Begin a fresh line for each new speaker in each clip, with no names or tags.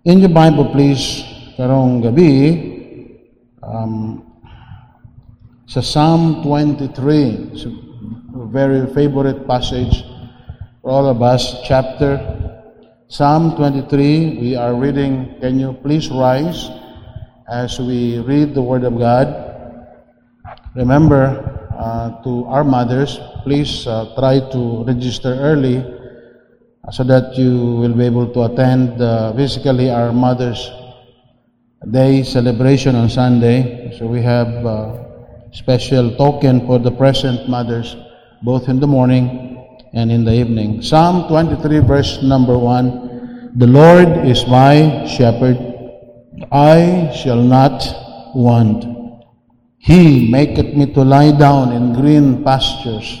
In your Bible, please, karong gabi, um, sa Psalm 23, it's a very favorite passage for all of us, chapter Psalm 23, we are reading. Can you please rise as we read the Word of God? Remember, uh, to our mothers, please uh, try to register early so that you will be able to attend uh, physically our Mother's Day celebration on Sunday. So we have special token for the present mothers, both in the morning and in the evening. Psalm 23, verse number 1 The Lord is my shepherd, I shall not want. He maketh me to lie down in green pastures.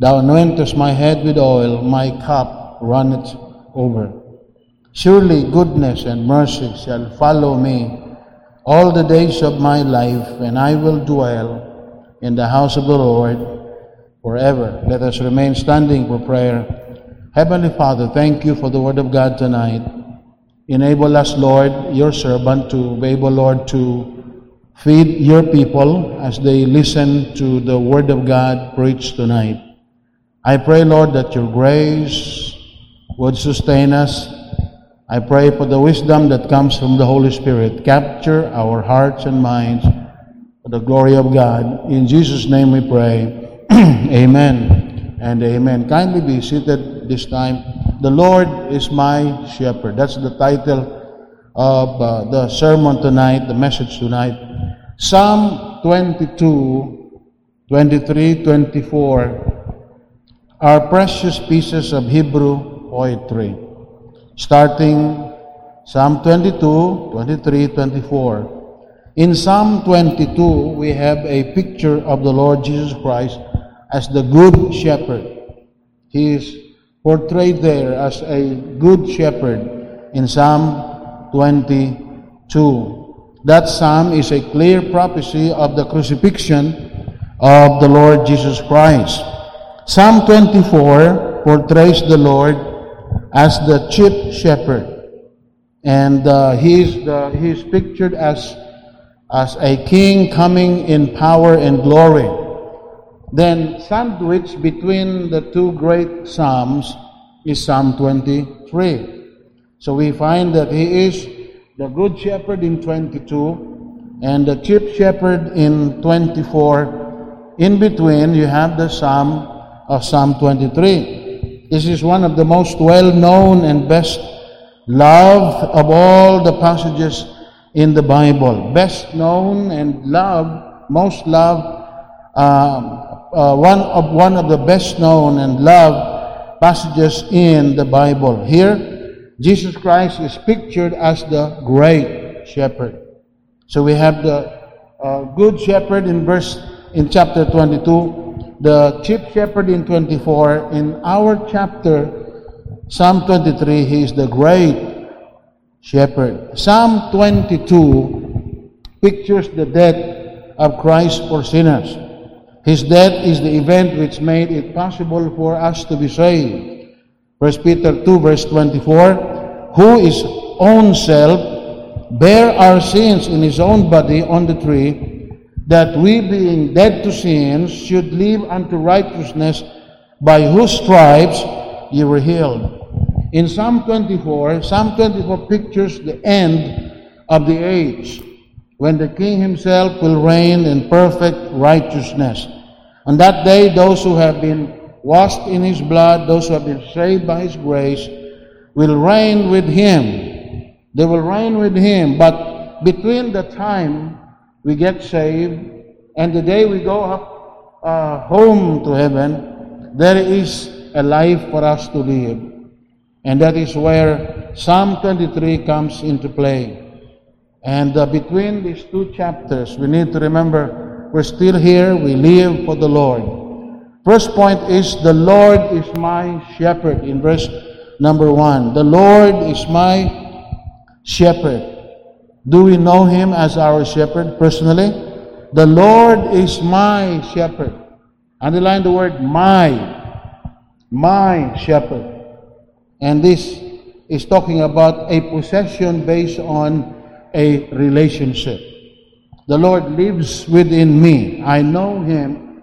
Thou anointest my head with oil, my cup runneth over. Surely goodness and mercy shall follow me all the days of my life, and I will dwell in the house of the Lord forever. Let us remain standing for prayer. Heavenly Father, thank you for the word of God tonight. Enable us, Lord, your servant, to be able, Lord, to feed your people as they listen to the word of God preached tonight. I pray, Lord, that your grace would sustain us. I pray for the wisdom that comes from the Holy Spirit. Capture our hearts and minds for the glory of God. In Jesus' name we pray. amen and amen. Kindly be seated this time. The Lord is my shepherd. That's the title of uh, the sermon tonight, the message tonight. Psalm 22, 23, 24 are precious pieces of Hebrew poetry, starting Psalm 22, 23, 24. In Psalm 22, we have a picture of the Lord Jesus Christ as the Good Shepherd. He is portrayed there as a Good Shepherd in Psalm 22. That psalm is a clear prophecy of the crucifixion of the Lord Jesus Christ. Psalm 24 portrays the Lord as the chief shepherd. And uh, he's, the, he's pictured as, as a king coming in power and glory. Then, sandwiched between the two great Psalms is Psalm 23. So we find that he is the good shepherd in 22 and the chief shepherd in 24. In between, you have the Psalm of Psalm 23. This is one of the most well known and best loved of all the passages in the Bible. Best known and loved, most loved, um, uh, one of one of the best known and loved passages in the Bible. Here, Jesus Christ is pictured as the great shepherd. So we have the uh, good shepherd in verse in chapter 22 the chief shepherd in 24. In our chapter, Psalm 23, he is the great shepherd. Psalm 22 pictures the death of Christ for sinners. His death is the event which made it possible for us to be saved. 1 Peter 2 verse 24, who is own self bare our sins in his own body on the tree, that we being dead to sins should live unto righteousness, by whose stripes ye were healed. In Psalm 24, Psalm 24 pictures the end of the age when the king himself will reign in perfect righteousness. On that day, those who have been washed in his blood, those who have been saved by his grace, will reign with him. They will reign with him, but between the time we get saved and the day we go up uh, home to heaven, there is a life for us to live. And that is where Psalm 23 comes into play. And uh, between these two chapters, we need to remember we're still here, we live for the Lord. First point is the Lord is my shepherd in verse number one. The Lord is my shepherd. Do we know him as our shepherd personally? The Lord is my shepherd. Underline the word my. My shepherd. And this is talking about a possession based on a relationship. The Lord lives within me. I know him.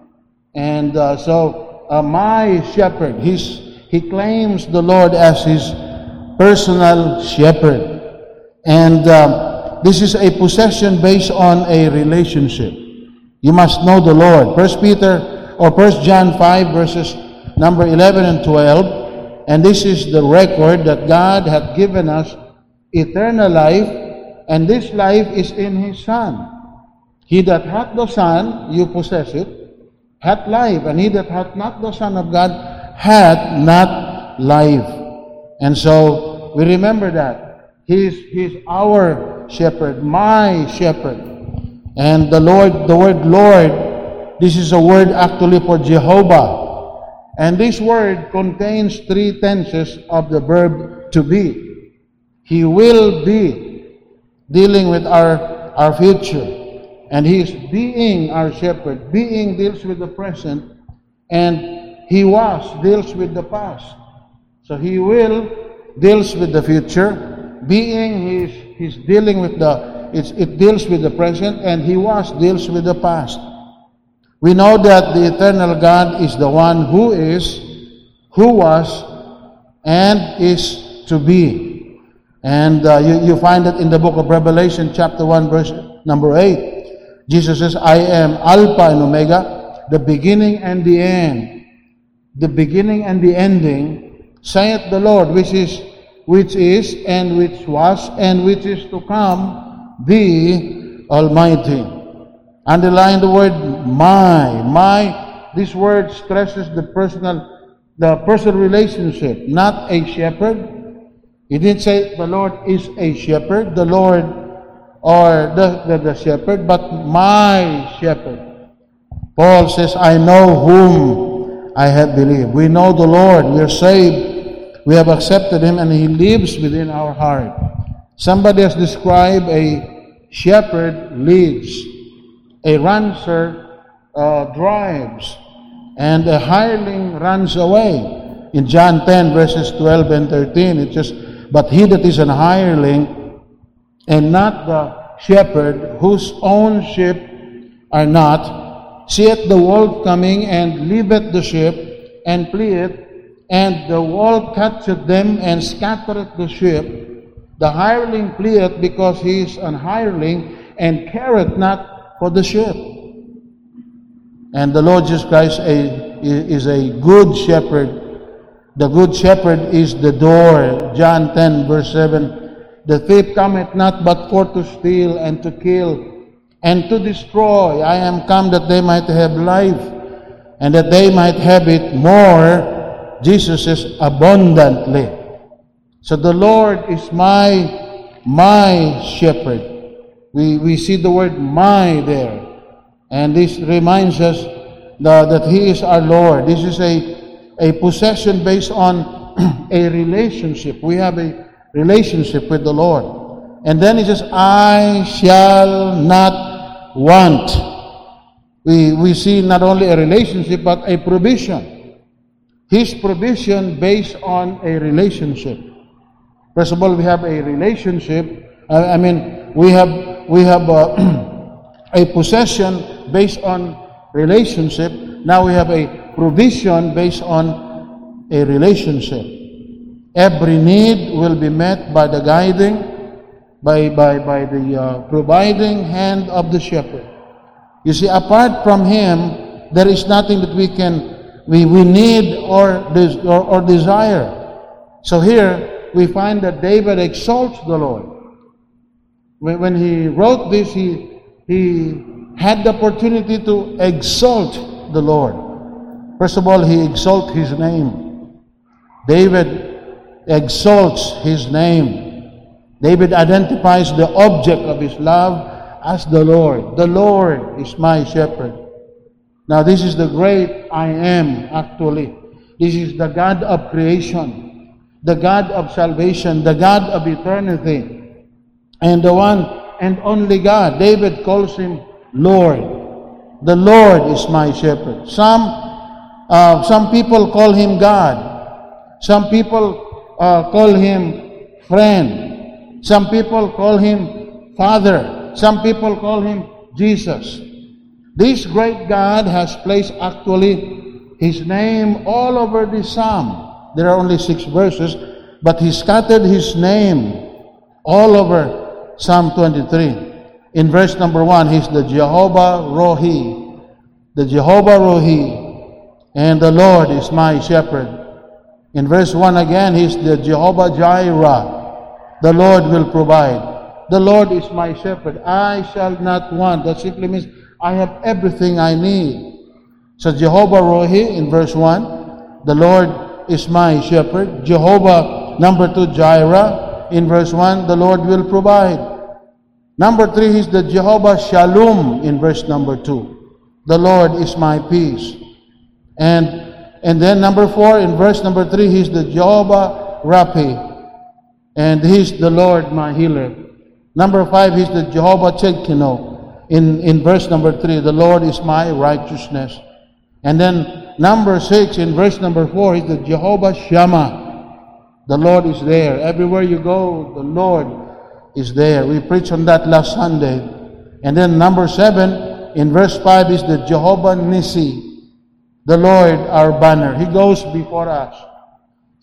And uh, so, uh, my shepherd, he's, he claims the Lord as his personal shepherd. And uh, this is a possession based on a relationship. You must know the Lord. First Peter or First John 5 verses number 11 and 12. And this is the record that God hath given us eternal life, and this life is in His Son. He that hath the Son, you possess it, hath life, and he that hath not the Son of God hath not life. And so we remember that. He's, he's our shepherd, my shepherd. And the Lord, the word Lord, this is a word actually for Jehovah. And this word contains three tenses of the verb to be. He will be dealing with our, our future. And He is being our shepherd. Being deals with the present. And He was deals with the past. So He will deals with the future. Being, He's, he's dealing with the, it's, it deals with the present. And He was deals with the past. We know that the eternal God is the one who is, who was, and is to be. And uh, you, you find it in the book of Revelation, chapter 1, verse number 8. Jesus says, I am Alpha and Omega, the beginning and the end. The beginning and the ending, saith the Lord, which is, which is, and which was, and which is to come, the Almighty. Underline the word my. My, this word stresses the personal, the personal relationship, not a shepherd. He didn't say the Lord is a shepherd, the Lord or the, the, the shepherd, but my shepherd. Paul says, I know whom I have believed. We know the Lord. We are saved. We have accepted Him and He lives within our heart. Somebody has described a shepherd leads a rancher uh, drives, and a hireling runs away. In John 10, verses 12 and 13, it says, But he that is an hireling, and not the shepherd, whose own sheep are not, seeth the wolf coming, and leaveth the sheep, and fleeth, and the wolf catcheth them, and scattereth the sheep. The hireling fleeth because he is an hireling, and careth not for the sheep. And the Lord Jesus Christ is a good shepherd. The good shepherd is the door. John 10, verse 7. The thief cometh not but for to steal and to kill and to destroy. I am come that they might have life and that they might have it more. Jesus says abundantly. So the Lord is my, my shepherd. We, we see the word my there. And this reminds us that, that He is our Lord. This is a, a possession based on a relationship. We have a relationship with the Lord. And then He says, I shall not want. We, we see not only a relationship, but a provision. His provision based on a relationship. First of all, we have a relationship. I mean, we have we have a, a possession based on relationship. Now we have a provision based on a relationship. Every need will be met by the guiding, by, by, by the uh, providing hand of the shepherd. You see, apart from him, there is nothing that we can, we, we need or, or, or desire. So here, we find that David exalts the Lord. When, when he wrote this, he, he had the opportunity to exalt the Lord. First of all, he exalts his name. David exalts his name. David identifies the object of his love as the Lord. The Lord is my shepherd. Now, this is the great I am, actually. This is the God of creation, the God of salvation, the God of eternity, and the one and only God. David calls him Lord. The Lord is my shepherd. Some, uh, some people call him God. Some people uh, call him friend. Some people call him Father. Some people call him Jesus. This great God has placed actually his name all over the psalm. There are only six verses, but he scattered his name all over Psalm 23. In verse number one, he's the Jehovah Rohi, the Jehovah Rohi, and the Lord is my shepherd. In verse 1 again, he's the Jehovah Jireh. The Lord will provide. The Lord is my shepherd. I shall not want. That simply means I have everything I need. So Jehovah Rohi in verse 1, the Lord is my shepherd. Jehovah, number 2, Jireh. In verse 1, the Lord will provide. Number 3 is the Jehovah Shalom in verse number 2. The Lord is my peace. And and then number 4 in verse number 3 he's the Jehovah Raphi. And he's the Lord my healer. Number 5 he's the Jehovah Tsidkenu. In in verse number 3 the Lord is my righteousness. And then number 6 in verse number 4 is the Jehovah Shammah. The Lord is there. Everywhere you go, the Lord is there. We preached on that last Sunday. And then number 7 in verse 5 is the Jehovah Nissi. The Lord our banner. He goes before us.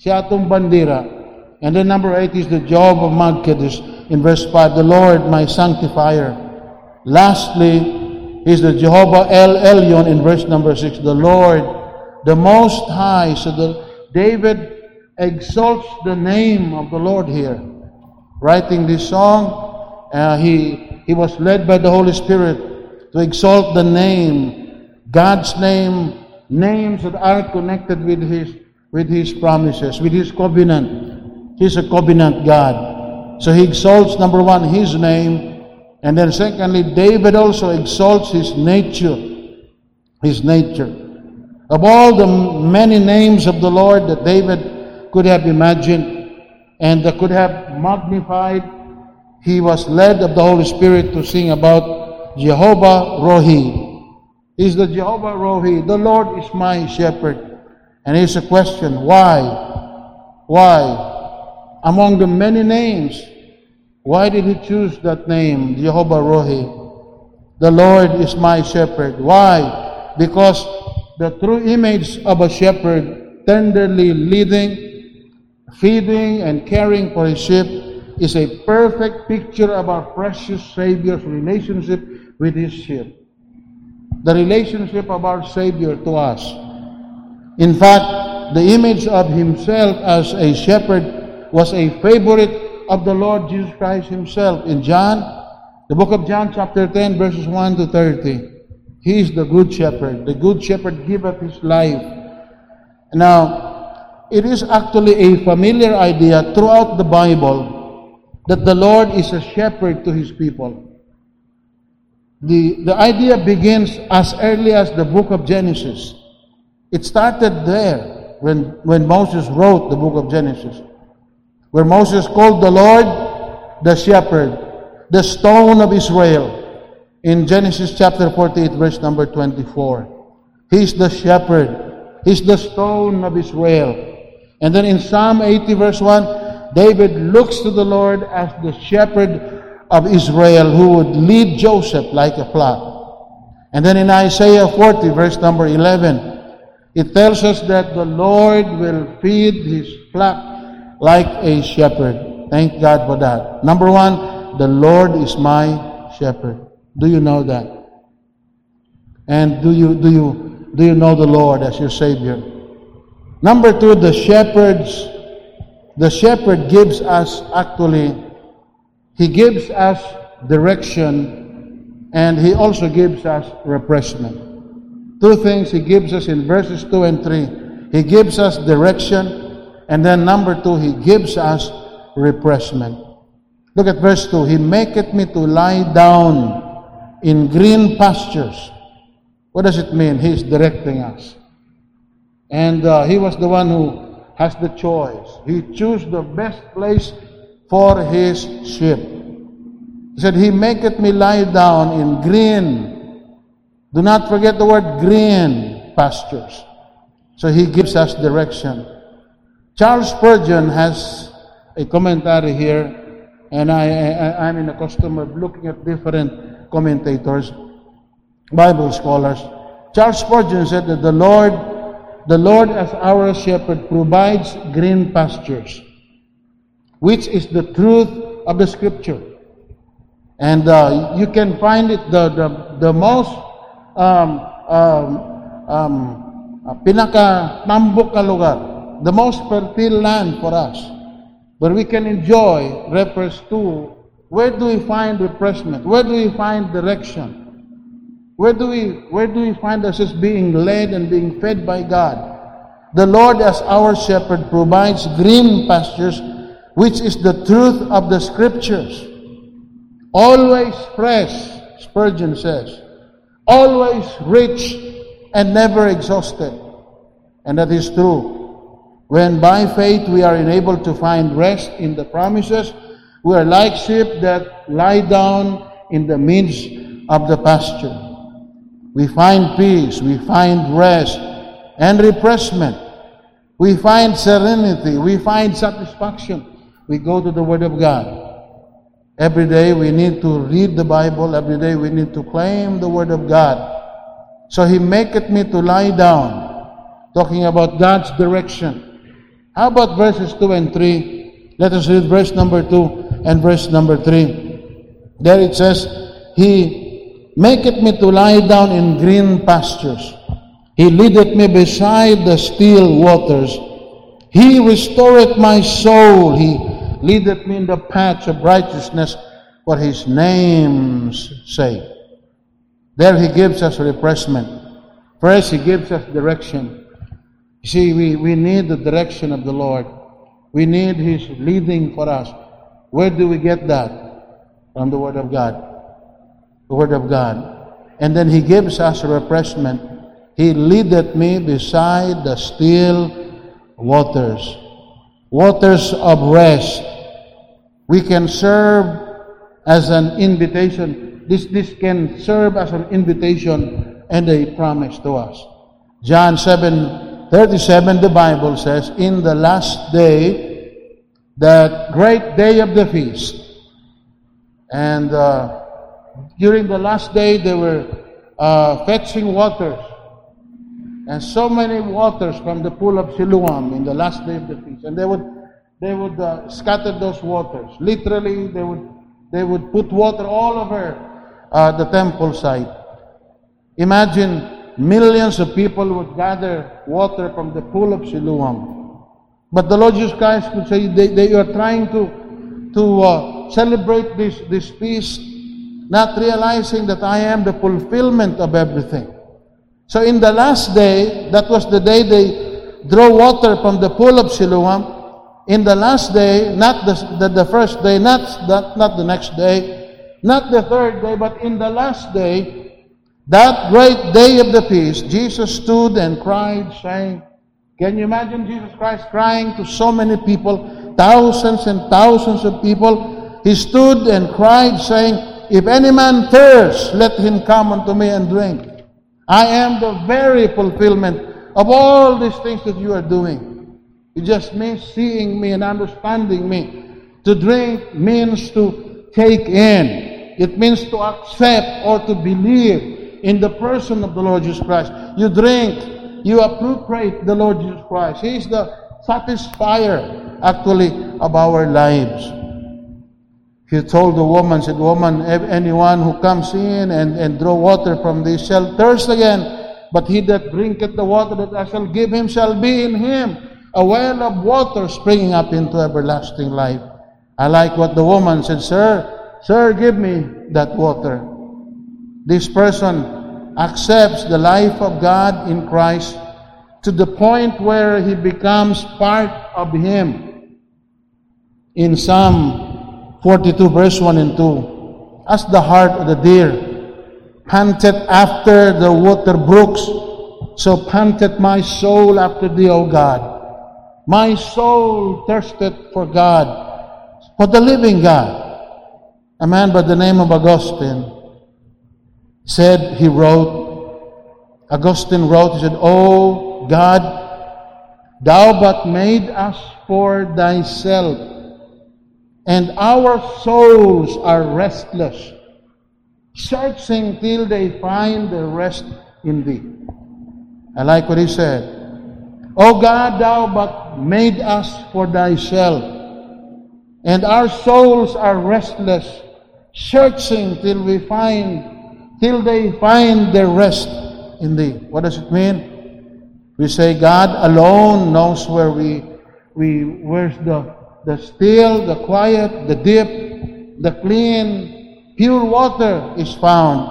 Atong bandira. And then number 8 is the Jehovah Magkadesh in verse 5. The Lord my sanctifier. Lastly is the Jehovah El Elyon in verse number 6. The Lord, the Most High. So the, David exalts the name of the Lord here. Writing this song, uh, he, he was led by the Holy Spirit to exalt the name, God's name, names that are connected with His, with His promises, with His covenant. He's a covenant God. So he exalts, number one, His name, and then secondly, David also exalts his nature. His nature. Of all the many names of the Lord that David could have imagined and that could have magnified, he was led of the Holy Spirit to sing about Jehovah Rohi. Is the Jehovah Rohi. The Lord is my shepherd. And here's a question. Why? Why? Among the many names, why did he choose that name, Jehovah Rohi? The Lord is my shepherd. Why? Because the true image of a shepherd, tenderly leading, feeding, and caring for his sheep, is a perfect picture of our precious Savior's relationship with his sheep. The relationship of our Savior to us. In fact, the image of himself as a shepherd was a favorite of the Lord Jesus Christ Himself. In John, the book of John, chapter 10, verses 1 to 30. He is the good shepherd. The good shepherd giveth his life. Now, it is actually a familiar idea throughout the Bible that the Lord is a shepherd to his people. The, the idea begins as early as the book of Genesis. It started there when, when Moses wrote the book of Genesis where Moses called the Lord the shepherd, the stone of Israel, in Genesis chapter 48, verse number 24. He's the shepherd. He's the stone of Israel. And then in Psalm 80, verse 1, David looks to the Lord as the shepherd of Israel who would lead Joseph like a flock. And then in Isaiah 40, verse number 11, it tells us that the Lord will feed his flock like a shepherd. Thank God for that. Number one, the Lord is my shepherd. Do you know that? And do you do you do you know the Lord as your Savior? Number two, the shepherds, the shepherd gives us actually, he gives us direction and he also gives us refreshment. Two things he gives us in verses 2 and 3. He gives us direction and then number two, He gives us refreshment. Look at verse 2. He maketh me to lie down in green pastures. What does it mean? He is directing us. And uh, he was the one who has the choice. He chose the best place for his sheep. He said, He maketh me lie down in green. Do not forget the word green pastures. So he gives us direction. Charles Spurgeon has a commentary here and I, I, I'm in a custom of looking at different commentators, Bible scholars. Charles Spurgeon said that the Lord, the Lord as our shepherd provides green pastures, which is the truth of the scripture. And uh, you can find it the, the, the most um, um, um, uh, pinaka tambok ka lugar, the most fertile land for us where we can enjoy refers to where do we find refreshment? Where do we find direction? Where do we where do we find ourselves being led and being fed by God? The Lord as our shepherd provides green pastures, which is the truth of the scriptures. Always fresh, Spurgeon says. Always rich and never exhausted. And that is true. When by faith we are enabled to find rest in the promises, we are like sheep that lie down in the midst of the pasture. We find peace, we find rest and refreshment. We find serenity, we find satisfaction. We go to the Word of God. Every day we need to read the Bible, every day we need to claim the Word of God. So He maketh me to lie down, talking about God's direction. How about verses 2 and 3? Let us read verse number 2 and verse number 3. There it says, He maketh me to lie down in green pastures. He leadeth me beside the still waters. He restoreth my soul. He leadeth me in the paths of righteousness for his name's sake. There he gives us refreshment. First, he gives us direction. You see, we, we need the direction of the Lord. We need His leading for us. Where do we get that? From the Word of God. The Word of God. And then He gives us a refreshment. He leadeth me beside the still waters. Waters of rest. We can serve as an invitation. This, this can serve as an invitation and a promise to us. John 7 37, the Bible says, in the last day, that great day of the feast. And uh, during the last day, they were uh, fetching waters. And so many waters from the pool of Siloam in the last day of the feast. And they would, they would uh, scatter those waters. Literally, they would, they would put water all over uh, the temple site. Imagine millions of people would gather water from the pool of Siloam. But the Lord Jesus Christ would say they, they are trying to, to uh, celebrate this, this feast, not realizing that I am the fulfillment of everything. So in the last day, that was the day they draw water from the pool of Siloam. In the last day, not the, the, the first day, not, not, not the next day, not the third day, but in the last day, that great day of the feast, Jesus stood and cried, saying, Can you imagine Jesus Christ crying to so many people, thousands and thousands of people? He stood and cried, saying, If any man thirst, let him come unto me and drink. I am the very fulfillment of all these things that you are doing. It just means seeing me and understanding me. To drink means to take in. It means to accept or to believe in the person of the Lord Jesus Christ. You drink, you appropriate the Lord Jesus Christ. He is the satisfier, actually, of our lives. He told the woman, said, Woman, anyone who comes in and, and draw water from this shall thirst again. But he that drinketh the water that I shall give him shall be in him a well of water springing up into everlasting life. I like what the woman said, Sir, sir, give me that water. This person accepts the life of God in Christ to the point where he becomes part of Him. In Psalm 42, verse 1 and 2. As the heart of the deer panted after the water brooks, so panted my soul after thee, O God. My soul thirsted for God, for the living God. A man by the name of Augustine said, he wrote, Augustine wrote, he said, O God, thou but made us for thyself, and our souls are restless, searching till they find the rest in thee. I like what he said. O God, thou but made us for thyself, and our souls are restless, searching till we find, till they find their rest in thee. What does it mean? We say God alone knows where we, we where's the, the still, the quiet, the deep, the clean, pure water is found.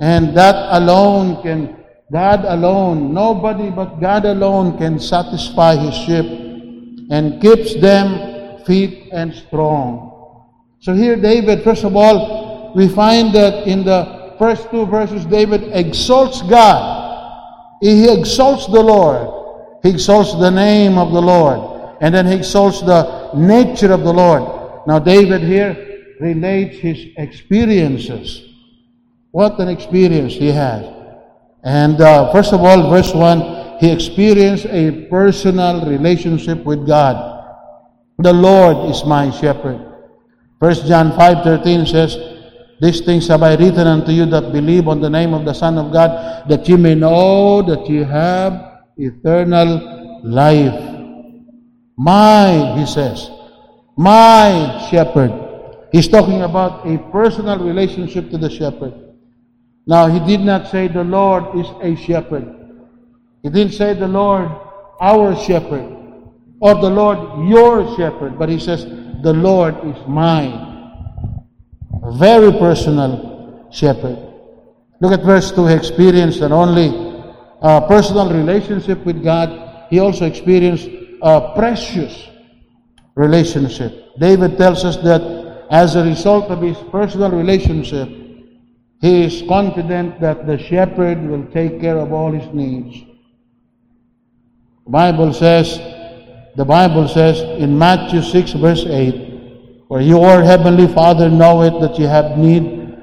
And that alone can God alone, nobody but God alone can satisfy His sheep and keeps them fit and strong. So here, David, first of all, we find that in the first two verses, David exalts God. He exalts the Lord. He exalts the name of the Lord. And then he exalts the nature of the Lord. Now, David here relates his experiences. What an experience he has. And uh, first of all, verse 1, he experienced a personal relationship with God. The Lord is my shepherd. First John 5.13 says, These things have I written unto you that believe on the name of the Son of God, that ye may know that ye have eternal life. My, he says, my shepherd. He's talking about a personal relationship to the shepherd. Now, he did not say the Lord is a shepherd. He didn't say the Lord, our shepherd, or the Lord, your shepherd, but he says, the Lord is mine. Very personal shepherd. Look at verse 2. He experienced not only a personal relationship with God, he also experienced a precious relationship. David tells us that as a result of his personal relationship, he is confident that the shepherd will take care of all his needs. The Bible says, the Bible says in Matthew 6 verse 8, For your heavenly Father knoweth that you have need,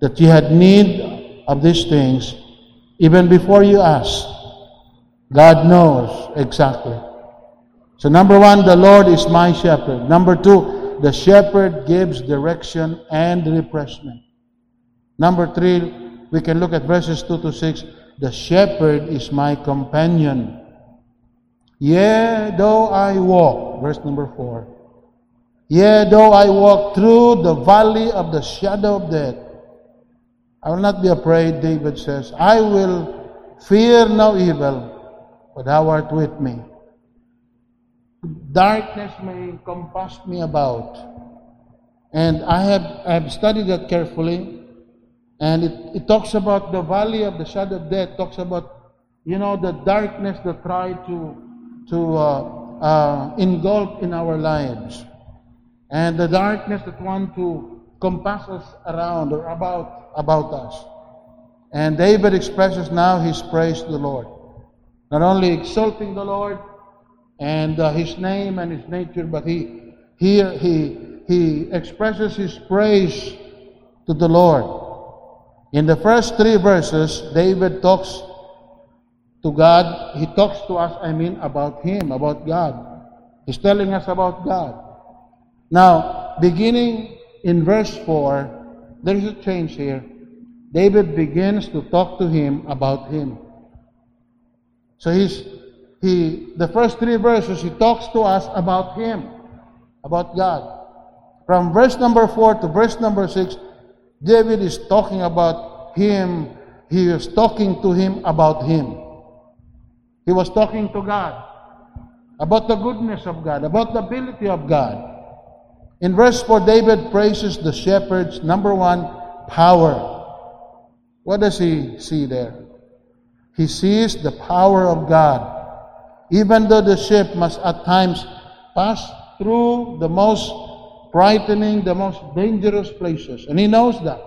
that you had need of these things, even before you ask. God knows exactly. So number one, the Lord is my shepherd. Number two, the shepherd gives direction and refreshment. Number three, we can look at verses 2 to 6. The shepherd is my companion. Yea, though I walk, verse number 4. Yea, though I walk through the valley of the shadow of death, I will not be afraid, David says. I will fear no evil, for thou art with me. Darkness may encompass me about. And I have, I have studied that carefully. And it, it talks about the valley of the shadow of death, talks about, you know, the darkness that try to, to uh, uh, engulf in our lives. And the darkness that want to compass us around or about, about us. And David expresses now his praise to the Lord. Not only exalting the Lord and uh, his name and his nature, but he here he he expresses his praise to the Lord. In the first three verses, David talks to God. He talks to us, I mean, about Him, about God. He's telling us about God. Now, beginning in verse 4, there is a change here. David begins to talk to him about him. So he's he the first three verses he talks to us about him, about God. From verse number 4 to verse number 6, David is talking about him. He was talking to him about him. He was talking to God about the goodness of God, about the ability of God. In verse 4, David praises the shepherd's number one power. What does he see there? He sees the power of God. Even though the sheep must at times pass through the most frightening, the most dangerous places. And he knows that.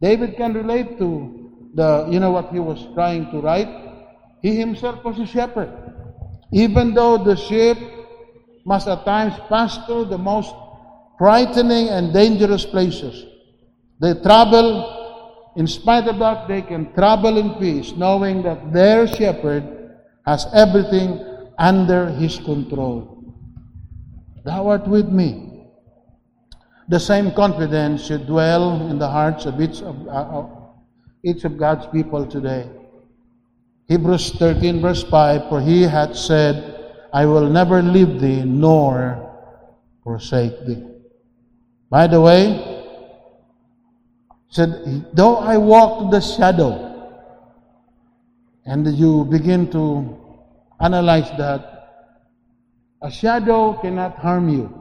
David can relate to the, you know what he was trying to write? He himself was a shepherd. Even though the sheep must at times pass through the most frightening and dangerous places, they travel, in spite of that, they can travel in peace, knowing that their shepherd has everything under his control. Thou art with me. The same confidence should dwell in the hearts of each of, uh, each of God's people today. Hebrews 13, verse 5 For he hath said, I will never leave thee nor forsake thee. By the way, said, Though I walk the shadow, and you begin to analyze that, a shadow cannot harm you.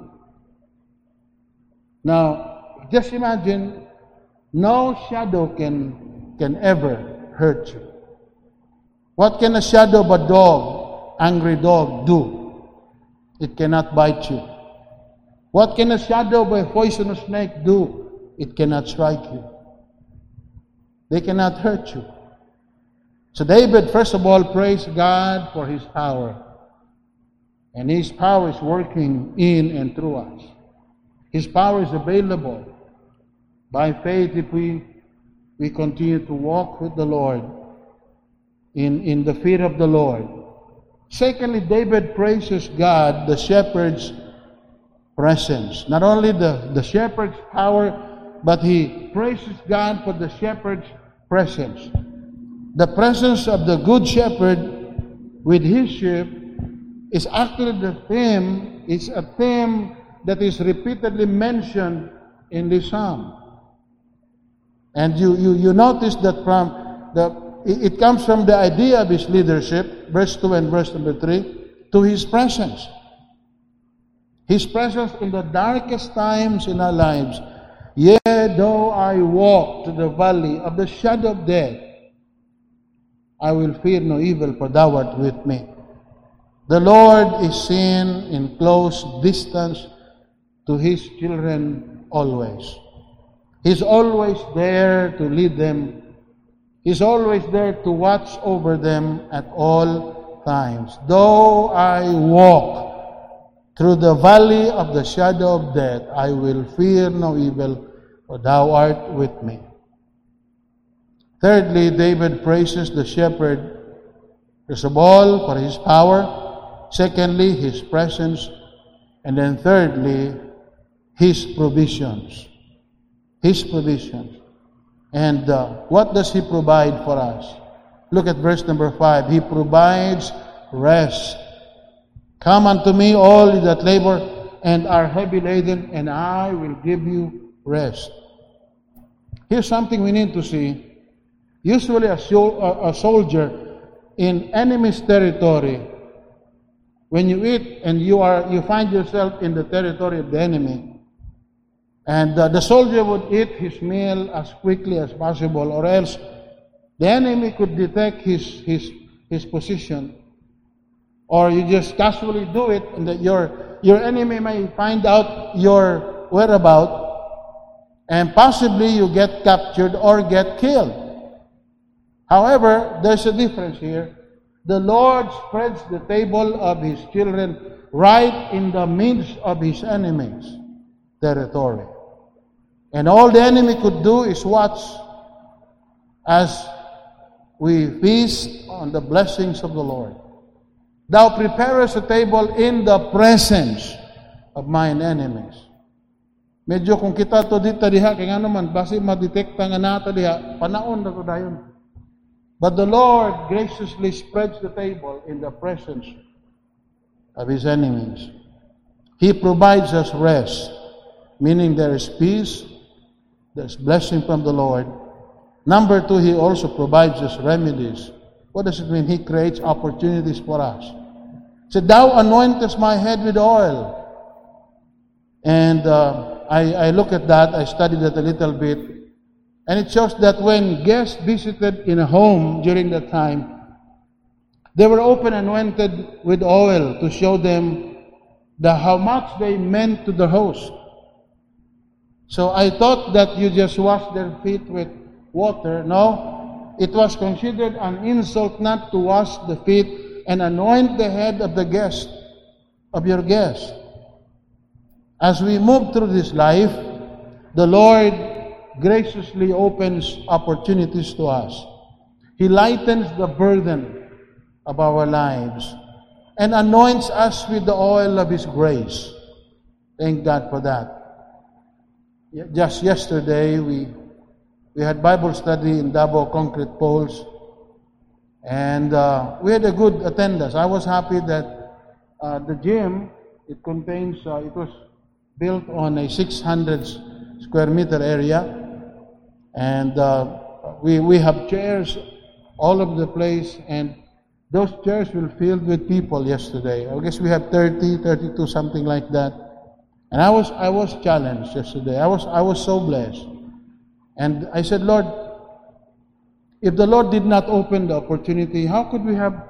Now, just imagine, no shadow can, can ever hurt you. What can a shadow of a dog, angry dog, do? It cannot bite you. What can a shadow of a poisonous snake do? It cannot strike you. They cannot hurt you. So David, first of all, praised God for his power. And his power is working in and through us. His power is available. By faith, if we, we continue to walk with the Lord in, in the fear of the Lord. Secondly, David praises God, the shepherd's presence. Not only the, the shepherd's power, but he praises God for the shepherd's presence. The presence of the good shepherd with his sheep is actually the theme, it's a theme that is repeatedly mentioned in this psalm. And you, you, you notice that from the it comes from the idea of his leadership, verse 2 and verse number 3, to his presence. His presence in the darkest times in our lives. Yea, though I walk to the valley of the shadow of death, I will fear no evil, for thou art with me. The Lord is seen in close distance to his children always. He's always there to lead them. He's always there to watch over them at all times. Though I walk through the valley of the shadow of death, I will fear no evil, for thou art with me. Thirdly, David praises the shepherd, first of all, for his power. Secondly, his presence. And then thirdly, his provisions. His provisions. And uh, what does He provide for us? Look at verse number 5. He provides rest. Come unto me, all that labor and are heavy laden, and I will give you rest. Here's something we need to see. Usually, a, soldier in enemy's territory, when you eat and you are you find yourself in the territory of the enemy, and uh, the soldier would eat his meal as quickly as possible, or else the enemy could detect his, his, his position. Or you just casually do it, and that your, your enemy may find out your whereabouts, and possibly you get captured or get killed. However, there's a difference here. The Lord spreads the table of His children right in the midst of His enemies territory. And all the enemy could do is watch as we feast on the blessings of the Lord. Thou preparest a table in the presence of mine enemies. Medyo kung kita to dito diha, kaya nga naman, basi madetekta nga nato diha, panaon na to dayon. But the Lord graciously spreads the table in the presence of His enemies. He provides us rest meaning there is peace, there's blessing from the Lord. Number two, He also provides us remedies. What does it mean? He creates opportunities for us. Said, Thou anointest my head with oil. And uh, I, I look at that, I studied that a little bit, and it shows that when guests visited in a home during that time, they were open anointed with oil to show them the, how much they meant to the host. So I thought that you just wash their feet with water. No, it was considered an insult not to wash the feet and anoint the head of the guest, of your guest. As we move through this life, the Lord graciously opens opportunities to us. He lightens the burden of our lives and anoints us with the oil of His grace. Thank God for that. Just yesterday, we, we had Bible study in Davao Concrete Poles, and uh, we had a good attendance. I was happy that uh, the gym, it contains, uh, it was built on a 600 square meter area, and uh, we, we have chairs all over the place, and those chairs were filled with people yesterday. I guess we have 30, 32, something like that. And I was, I was challenged yesterday. I was, I was so blessed. And I said, Lord, if the Lord did not open the opportunity, how could we have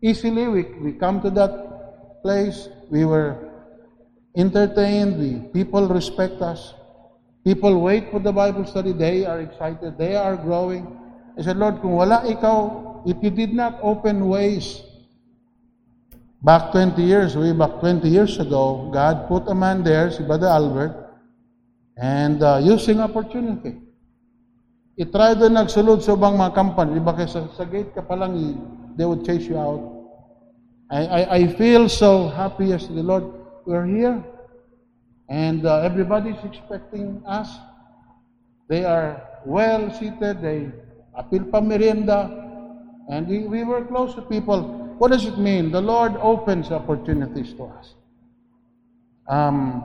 easily, we, we come to that place, we were entertained, we, people respect us. People wait for the Bible study. They are excited. They are growing. I said, Lord, kung wala ikaw, if you did not open ways, back 20 years, way back 20 years ago, God put a man there, si Brother Albert, and uh, using opportunity. I-try doon nagsulod sa bang mga company. Di ba kaya sa, sa gate ka pa lang, they would chase you out. I, I, I feel so happy as the Lord, we're here. And uh, everybody's expecting us. They are well seated. They appeal pa merienda. And we, we were close to people. What does it mean? The Lord opens opportunities to us. Um,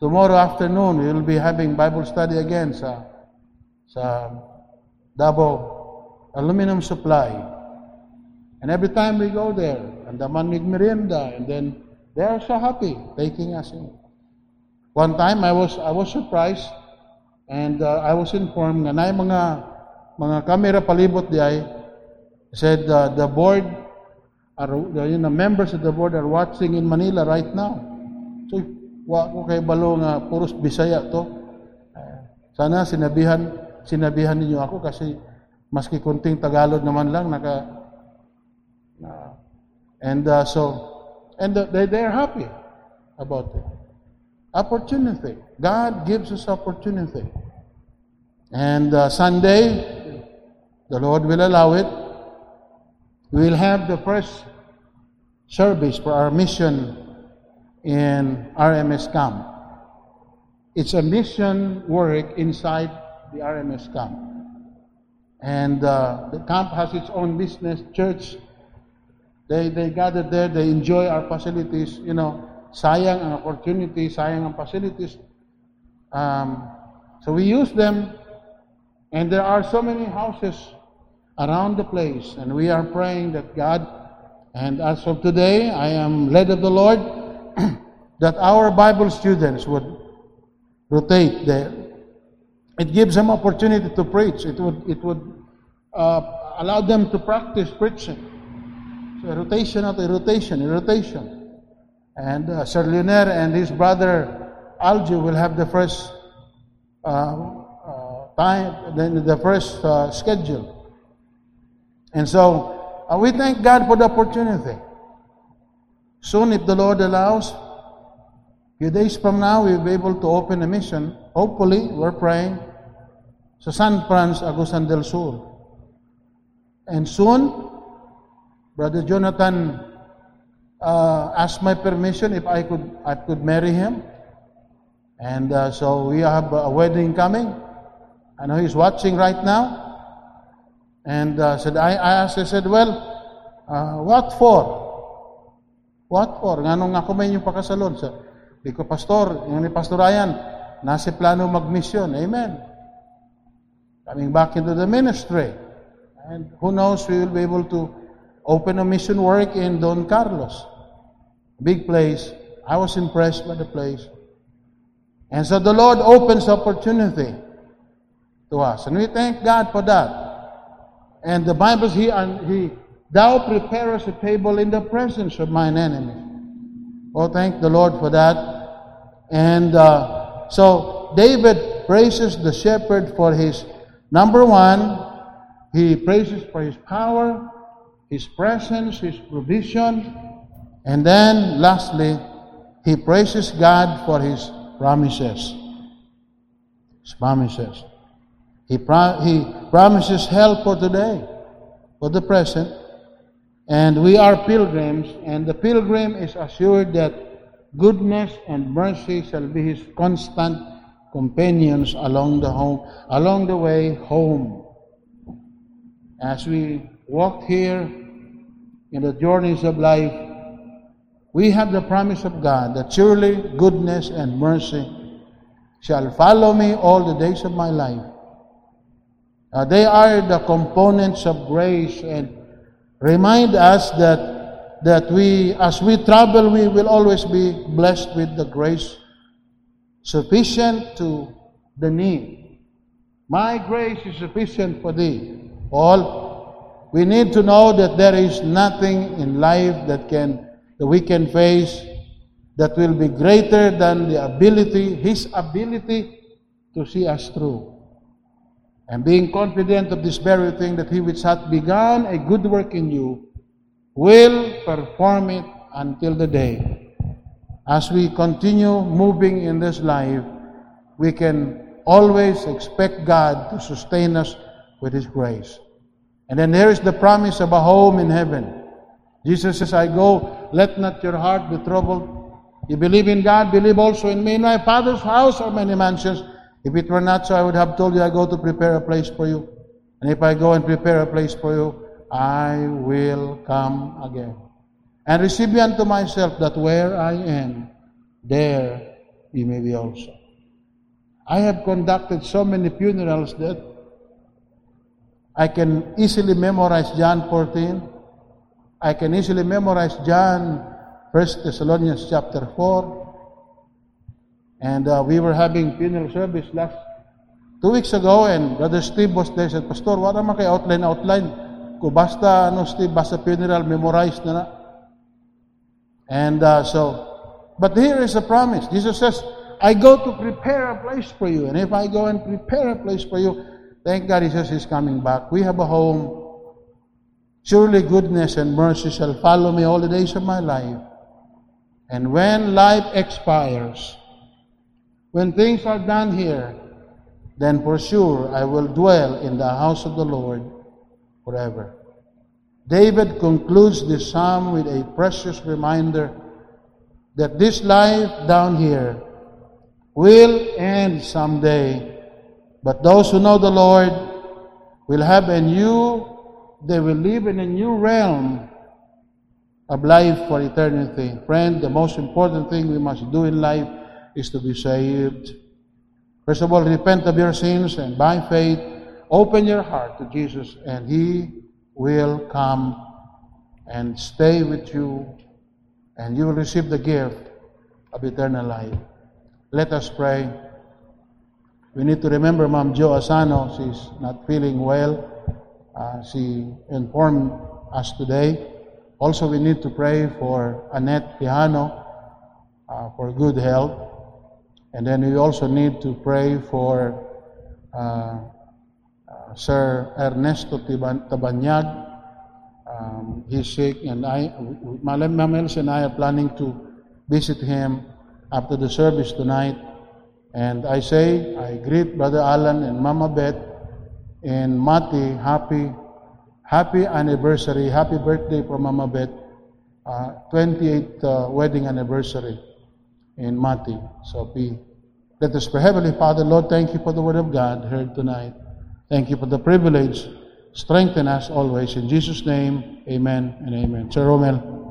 tomorrow afternoon, we will be having Bible study again sa, sa Davao Aluminum Supply. And every time we go there, and the manig merienda, and then they are so happy taking us in. One time, I was, I was surprised and uh, I was informed na na mga mga camera palibot di ay said uh, the board are you know, members of the board are watching in Manila right now. So wa ko kay balo nga puros Bisaya to. Uh, sana sinabihan sinabihan ninyo ako kasi maski kunting Tagalog naman lang naka uh, and uh, so and uh, they they're happy about it. Opportunity. God gives us opportunity. And uh, Sunday, the Lord will allow it. We will have the first service for our mission in RMS camp. It's a mission work inside the RMS camp. And uh, the camp has its own business, church. They, they gather there, they enjoy our facilities, you know. sayang ang opportunity, sayang ang facilities. Um, so we use them, and there are so many houses around the place, and we are praying that God, and as of today, I am led of the Lord, that our Bible students would rotate there. It gives them opportunity to preach. It would, it would uh, allow them to practice preaching. So rotation after rotation, rotation. And uh, Sir Leonel and his brother Aljo will have the first uh, uh, time, then the first uh, schedule. And so uh, we thank God for the opportunity. Soon, if the Lord allows, few days from now, we'll be able to open a mission. Hopefully, we're praying sa San Franz, Agusan del Sur. And soon, Brother Jonathan uh, asked my permission if I could I could marry him, and uh, so we have a wedding coming. I know he's watching right now, and uh, said I, I asked I said well, uh, what for? What for? Nganong ako may yung pakasalon sa Di ko pastor, yung ni Pastor Ryan, nasa plano mag-mission. Amen. Coming back into the ministry. And who knows, we will be able to open a mission work in Don Carlos. Big place. I was impressed by the place. And so the Lord opens opportunity to us. And we thank God for that. And the Bible says, He, and he Thou preparest a table in the presence of mine enemies. Oh, thank the Lord for that. And uh, so David praises the shepherd for his number one, he praises for his power, his presence, his provision, and then lastly, he praises God for his promises. His promises. He, pro- he promises help for today, for the present. And we are pilgrims, and the pilgrim is assured that goodness and mercy shall be his constant companions along the home, along the way home. As we walk here in the journeys of life, we have the promise of God that surely goodness and mercy shall follow me all the days of my life. Uh, they are the components of grace and remind us that, that we, as we travel, we will always be blessed with the grace sufficient to the need. My grace is sufficient for thee. All we need to know that there is nothing in life that can that we can face that will be greater than the ability, his ability to see us through. And being confident of this very thing, that he which hath begun a good work in you will perform it until the day. As we continue moving in this life, we can always expect God to sustain us with His grace. And then there is the promise of a home in heaven. Jesus says, I go, let not your heart be troubled. You believe in God, believe also in me. In my Father's house are many mansions. If it were not so, I would have told you I go to prepare a place for you. And if I go and prepare a place for you, I will come again. And receive me unto myself, that where I am, there you may be also. I have conducted so many funerals that I can easily memorize John 14. I can easily memorize John, 1 Thessalonians chapter 4. And uh, we were having funeral service last two weeks ago and Brother Steve was there. said, Pastor, wala man kay outline, outline. Kung basta, ano, Steve, basta funeral, memorize na na. And uh, so, but here is a promise. Jesus says, I go to prepare a place for you. And if I go and prepare a place for you, thank God, He says He's coming back. We have a home. Surely goodness and mercy shall follow me all the days of my life. And when life expires, when things are done here, then for sure I will dwell in the house of the Lord forever. David concludes this psalm with a precious reminder that this life down here will end someday. But those who know the Lord will have a new, they will live in a new realm of life for eternity. Friend, the most important thing we must do in life is to be saved. First of all, repent of your sins and by faith, open your heart to Jesus and He will come and stay with you and you will receive the gift of eternal life. Let us pray. We need to remember Mom Jo Asano. She's not feeling well. Uh, she informed us today. Also, we need to pray for Annette Piano uh, for good health. And then we also need to pray for uh, Sir Ernesto Tabanyag. Um, he's sick, and I, Ma'am Elsa and I are planning to visit him after the service tonight. And I say, I greet Brother Alan and Mama Beth and Mati, happy, happy anniversary, happy birthday for Mama Beth, uh, 28th uh, wedding anniversary in Mati. So be. Let us pray. Heavenly Father, Lord, thank you for the word of God heard tonight. Thank you for the privilege. Strengthen us always. In Jesus' name, amen and amen. Sir Romel.